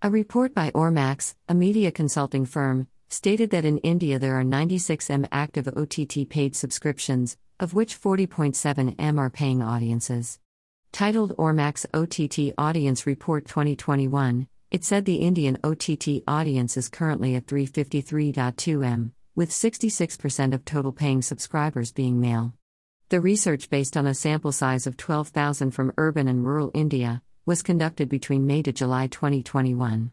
A report by Ormax, a media consulting firm, stated that in India there are 96 M active OTT paid subscriptions, of which 40.7 M are paying audiences. Titled Ormax OTT Audience Report 2021, it said the Indian OTT audience is currently at 353.2 M, with 66% of total paying subscribers being male. The research, based on a sample size of 12,000 from urban and rural India, was conducted between May to July 2021.